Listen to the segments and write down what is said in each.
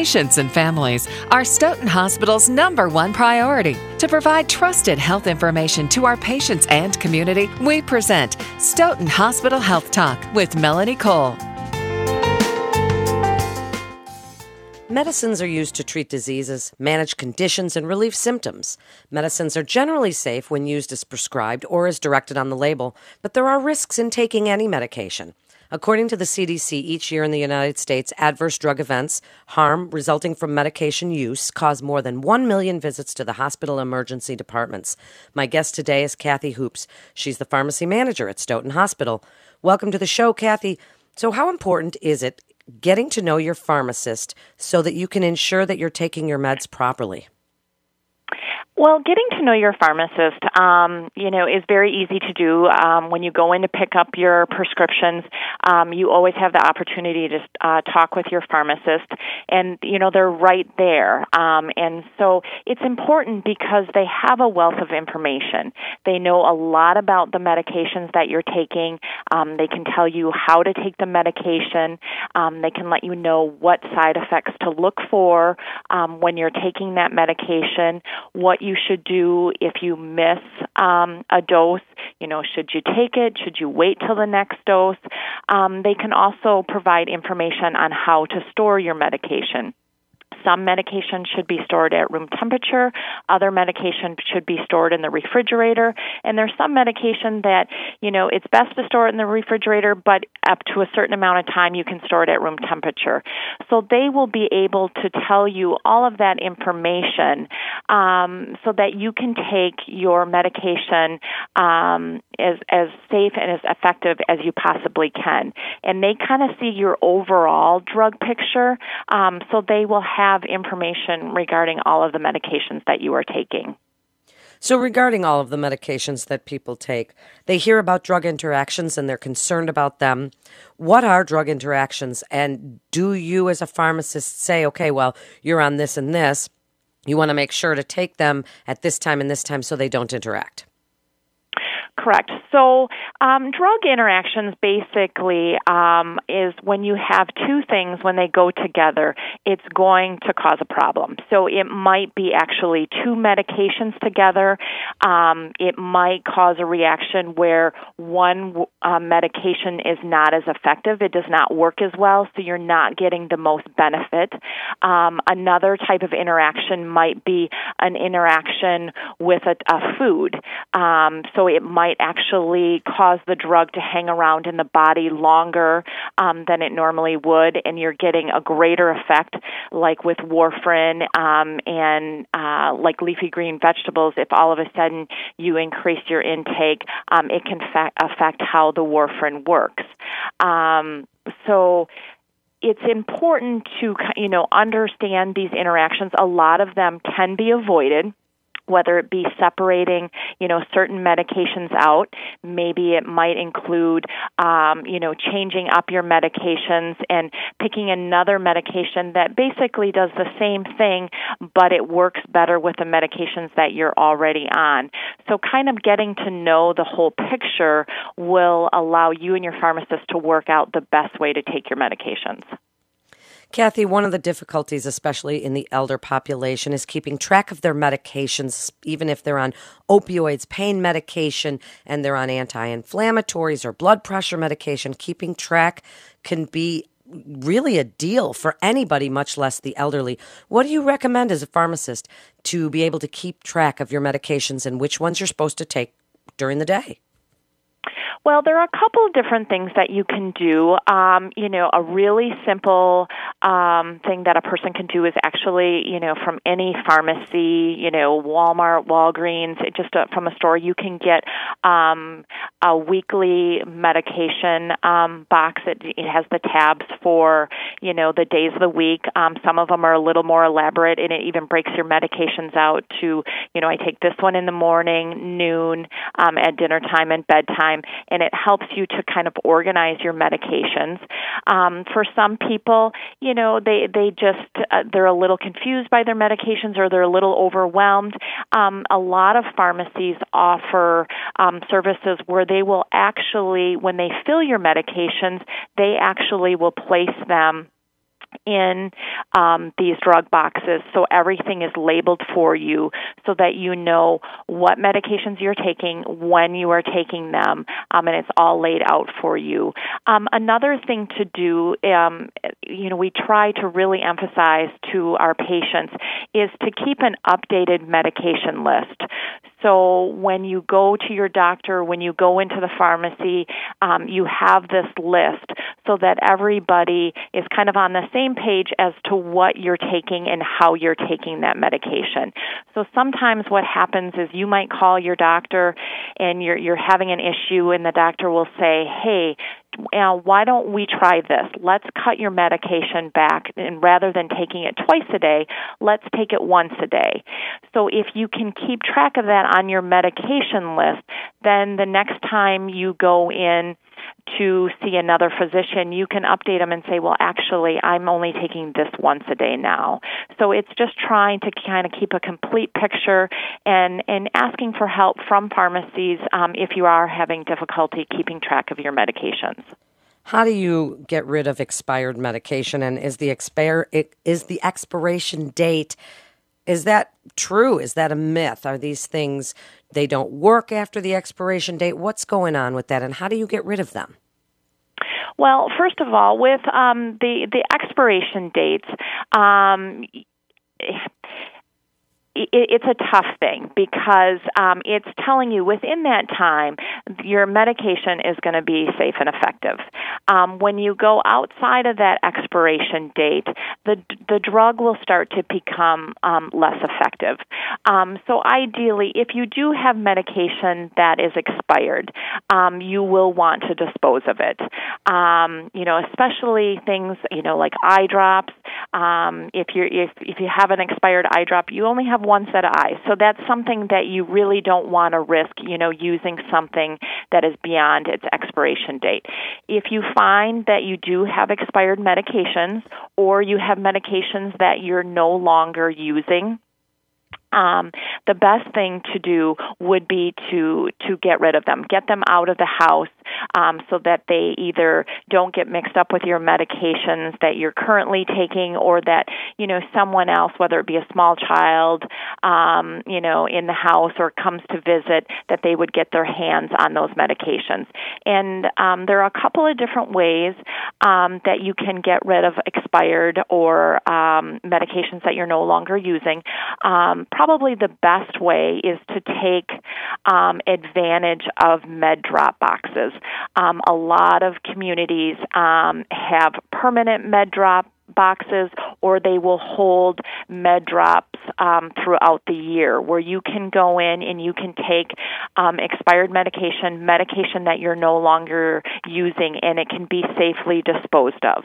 Patients and families are Stoughton Hospital's number one priority. To provide trusted health information to our patients and community, we present Stoughton Hospital Health Talk with Melanie Cole. Medicines are used to treat diseases, manage conditions, and relieve symptoms. Medicines are generally safe when used as prescribed or as directed on the label, but there are risks in taking any medication. According to the CDC, each year in the United States, adverse drug events, harm resulting from medication use, cause more than 1 million visits to the hospital emergency departments. My guest today is Kathy Hoopes. She's the pharmacy manager at Stoughton Hospital. Welcome to the show, Kathy. So, how important is it getting to know your pharmacist so that you can ensure that you're taking your meds properly? Well, getting to know your pharmacist, um, you know, is very easy to do. Um, when you go in to pick up your prescriptions, um, you always have the opportunity to uh, talk with your pharmacist, and you know they're right there. Um, and so it's important because they have a wealth of information. They know a lot about the medications that you're taking. Um, they can tell you how to take the medication. Um, they can let you know what side effects to look for um, when you're taking that medication. What you you should do if you miss um, a dose. You know, should you take it? Should you wait till the next dose? Um, they can also provide information on how to store your medication. Some medication should be stored at room temperature. Other medication should be stored in the refrigerator. And there's some medication that, you know, it's best to store it in the refrigerator, but up to a certain amount of time you can store it at room temperature. So they will be able to tell you all of that information um, so that you can take your medication um, as, as safe and as effective as you possibly can. And they kind of see your overall drug picture, um, so they will have have information regarding all of the medications that you are taking. So, regarding all of the medications that people take, they hear about drug interactions and they're concerned about them. What are drug interactions? And do you, as a pharmacist, say, okay, well, you're on this and this, you want to make sure to take them at this time and this time so they don't interact? Correct. So, um, drug interactions basically um, is when you have two things when they go together, it's going to cause a problem. So, it might be actually two medications together. Um, it might cause a reaction where one uh, medication is not as effective, it does not work as well, so you're not getting the most benefit. Um, another type of interaction might be an interaction with a, a food. Um, so, it might might actually cause the drug to hang around in the body longer um, than it normally would, and you're getting a greater effect, like with warfarin um, and uh, like leafy green vegetables. If all of a sudden you increase your intake, um, it can fa- affect how the warfarin works. Um, so it's important to you know understand these interactions. A lot of them can be avoided whether it be separating, you know, certain medications out. Maybe it might include, um, you know, changing up your medications and picking another medication that basically does the same thing, but it works better with the medications that you're already on. So, kind of getting to know the whole picture will allow you and your pharmacist to work out the best way to take your medications. Kathy, one of the difficulties, especially in the elder population, is keeping track of their medications, even if they're on opioids, pain medication, and they're on anti inflammatories or blood pressure medication. Keeping track can be really a deal for anybody, much less the elderly. What do you recommend as a pharmacist to be able to keep track of your medications and which ones you're supposed to take during the day? Well, there are a couple of different things that you can do. Um, you know, a really simple um, thing that a person can do is actually, you know, from any pharmacy, you know, Walmart, Walgreens, just a, from a store, you can get um, a weekly medication um, box. It, it has the tabs for, you know, the days of the week. Um, some of them are a little more elaborate, and it even breaks your medications out to, you know, I take this one in the morning, noon, um, at dinner time, and bedtime and it helps you to kind of organize your medications. Um, for some people, you know, they they just uh, they're a little confused by their medications or they're a little overwhelmed. Um, a lot of pharmacies offer um, services where they will actually, when they fill your medications, they actually will place them in um, these drug boxes so everything is labeled for you so that you know what medications you're taking, when you are taking them, um, and it's all laid out for you. Um, another thing to do, um, you know, we try to really emphasize to our patients is to keep an updated medication list. So when you go to your doctor, when you go into the pharmacy, um, you have this list so that everybody is kind of on the same page as to what you're taking and how you're taking that medication. So sometimes what happens is you might call your doctor and you're you're having an issue and the doctor will say, "Hey, uh, why don't we try this? Let's cut your medication back, and rather than taking it twice a day, let's take it once a day. So if you can keep track of that on your medication list, then the next time you go in to see another physician, you can update them and say, well, actually, I'm only taking this once a day now. So it's just trying to kind of keep a complete picture and, and asking for help from pharmacies um, if you are having difficulty keeping track of your medications. How do you get rid of expired medication? And is the expire is the expiration date is that true? Is that a myth? Are these things they don't work after the expiration date? What's going on with that, and how do you get rid of them? Well, first of all, with um, the the expiration dates. Um, it's a tough thing because um, it's telling you within that time your medication is going to be safe and effective. Um, when you go outside of that expiration date, the the drug will start to become um, less effective. Um, so ideally, if you do have medication that is expired, um, you will want to dispose of it. Um, you know, especially things you know like eye drops. if you're if if you have an expired eye drop, you only have one set of eyes. So that's something that you really don't want to risk, you know, using something that is beyond its expiration date. If you find that you do have expired medications or you have medications that you're no longer using, um, the best thing to do would be to to get rid of them, get them out of the house, um, so that they either don't get mixed up with your medications that you're currently taking, or that you know someone else, whether it be a small child, um, you know, in the house or comes to visit, that they would get their hands on those medications. And um, there are a couple of different ways um, that you can get rid of expired or um, medications that you're no longer using. Um, probably the best way is to take um, advantage of med drop boxes. Um, a lot of communities um, have permanent med drop boxes or they will hold med drops um, throughout the year where you can go in and you can take um, expired medication, medication that you're no longer using, and it can be safely disposed of.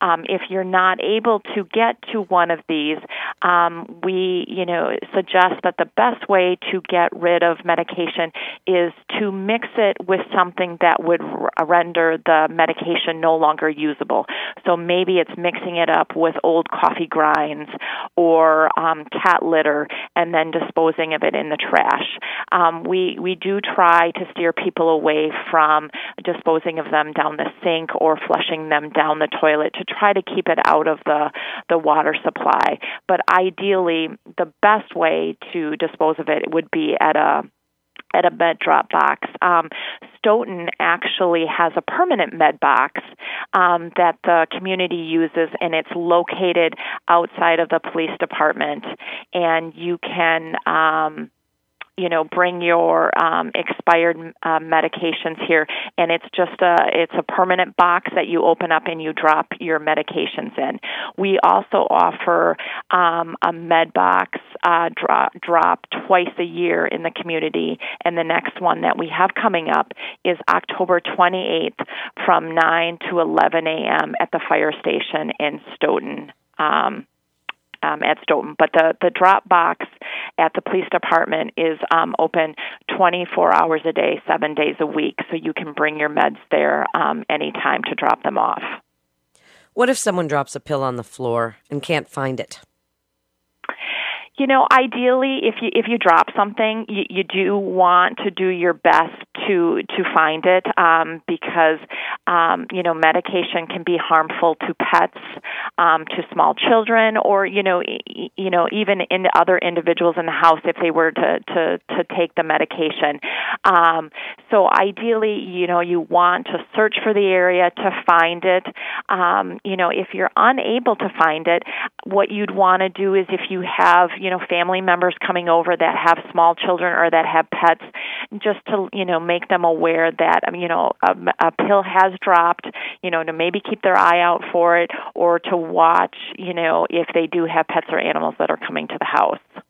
Um, if you're not able to get to one of these, um, we you know suggest that the best way to get rid of medication is to mix it with something that would render the medication no longer usable. So maybe it's mixing it up with old coffee grinds or um, cat litter and then disposing of it in the trash. Um, we we do try to steer people away from disposing of them down the sink or flushing them down the toilet to try to keep it out of the the water supply. But ideally, the best way to dispose of it would be at a at a med drop box. Um, Stoughton actually has a permanent med box um, that the community uses, and it's located outside of the police department. And you can um, you know bring your um, expired uh, medications here. And it's just a it's a permanent box that you open up and you drop your medications in. We also offer um, a med box uh, drop, drop twice a year in the community. And the next one that we have coming up is october 28th from 9 to 11 a.m at the fire station in stoughton. Um, um, at Stoughton. But the, the drop box at the police department is um, open 24 hours a day, seven days a week, so you can bring your meds there um, anytime to drop them off. What if someone drops a pill on the floor and can't find it? You know, ideally, if you if you drop something, you, you do want to do your best to to find it um, because um, you know medication can be harmful to pets, um, to small children, or you know e- you know even in other individuals in the house if they were to to to take the medication. Um, so ideally, you know, you want to search for the area to find it. Um, you know, if you're unable to find it, what you'd want to do is if you have you know family members coming over that have small children or that have pets, just to you know make them aware that um, you know a, a pill has dropped. You know, to maybe keep their eye out for it or to watch. You know, if they do have pets or animals that are coming to the house.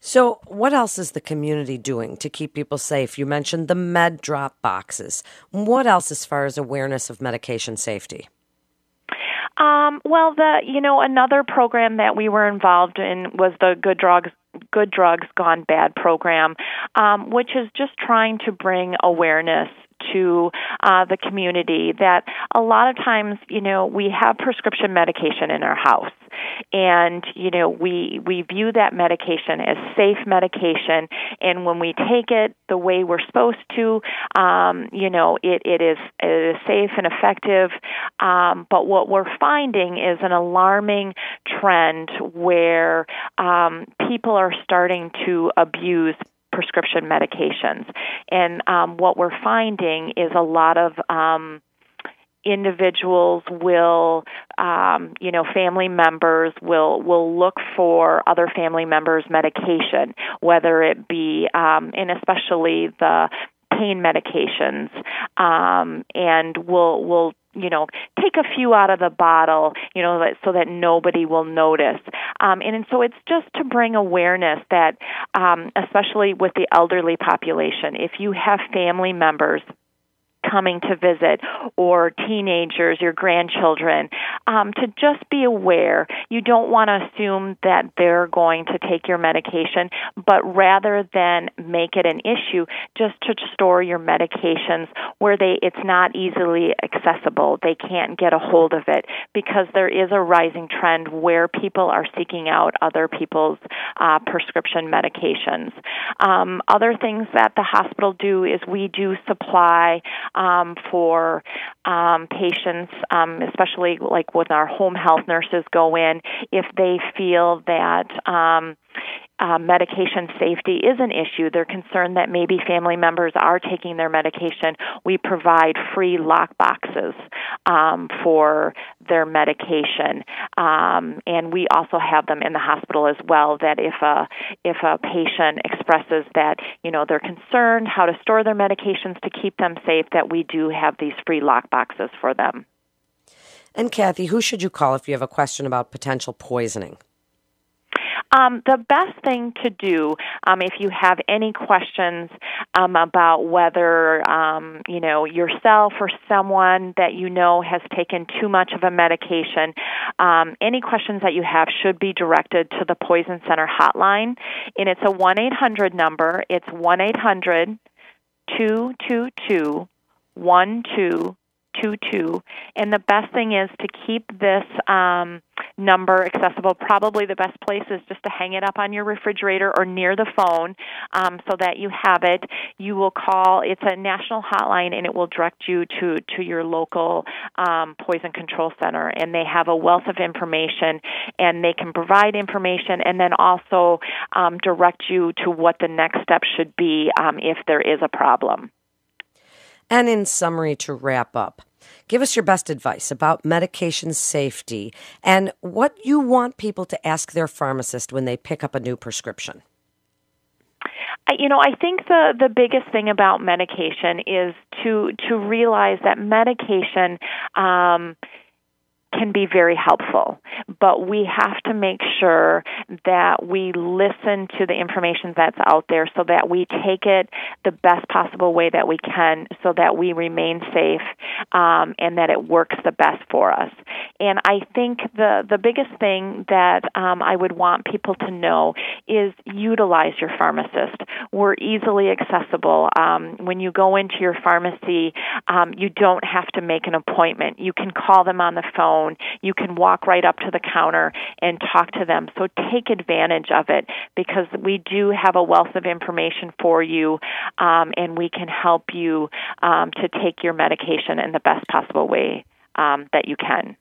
So, what else is the community doing to keep people safe? You mentioned the med drop boxes. What else as far as awareness of medication safety? Um, well, the you know another program that we were involved in was the Good Drugs Good Drugs Gone Bad program, um, which is just trying to bring awareness to uh, the community that a lot of times, you know, we have prescription medication in our house, and you know, we we view that medication as safe medication, and when we take it the way we're supposed to, um, you know, it it is it is safe and effective. Um, but what we're finding is an alarming trend where um, people are starting to abuse prescription medications. And um, what we're finding is a lot of um, individuals will um, you know family members will will look for other family members medication whether it be um, and especially the pain medications um, and will will you know take a few out of the bottle you know so that nobody will notice. Um, and, and so it's just to bring awareness that um, especially with the elderly population if you have family members coming to visit or teenagers, your grandchildren, um, to just be aware. You don't want to assume that they're going to take your medication, but rather than make it an issue, just to store your medications where they it's not easily accessible. They can't get a hold of it because there is a rising trend where people are seeking out other people's uh, prescription medications. Um, other things that the hospital do is we do supply um, for um, patients, um, especially like when our home health nurses go in, if they feel that um, uh, medication safety is an issue. They're concerned that maybe family members are taking their medication. We provide free lock boxes um, for their medication, um, and we also have them in the hospital as well. That if a if a patient expresses that you know they're concerned how to store their medications to keep them safe, that we do have these free lock boxes for them. And Kathy, who should you call if you have a question about potential poisoning? Um, the best thing to do, um, if you have any questions um, about whether um, you know yourself or someone that you know has taken too much of a medication, um, any questions that you have should be directed to the Poison Center hotline, and it's a one eight hundred number. It's one eight hundred two two two one two two two. And the best thing is to keep this um, number accessible. Probably the best place is just to hang it up on your refrigerator or near the phone um, so that you have it. You will call, it's a national hotline, and it will direct you to, to your local um, poison control center. And they have a wealth of information, and they can provide information and then also um, direct you to what the next step should be um, if there is a problem. And in summary, to wrap up, give us your best advice about medication safety and what you want people to ask their pharmacist when they pick up a new prescription. You know, I think the the biggest thing about medication is to to realize that medication um, can be very helpful. But we have to make sure that we listen to the information that's out there so that we take it the best possible way that we can so that we remain safe um, and that it works the best for us. And I think the the biggest thing that um, I would want people to know is utilize your pharmacist. We're easily accessible. Um, when you go into your pharmacy, um, you don't have to make an appointment. You can call them on the phone. You can walk right up to the counter and talk to them. So take advantage of it because we do have a wealth of information for you, um, and we can help you um, to take your medication in the best possible way um, that you can.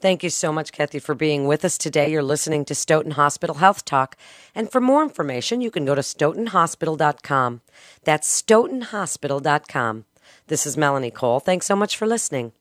Thank you so much, Kathy, for being with us today. You're listening to Stoughton Hospital Health Talk. And for more information, you can go to stoughtonhospital.com. That's stoughtonhospital.com. This is Melanie Cole. Thanks so much for listening.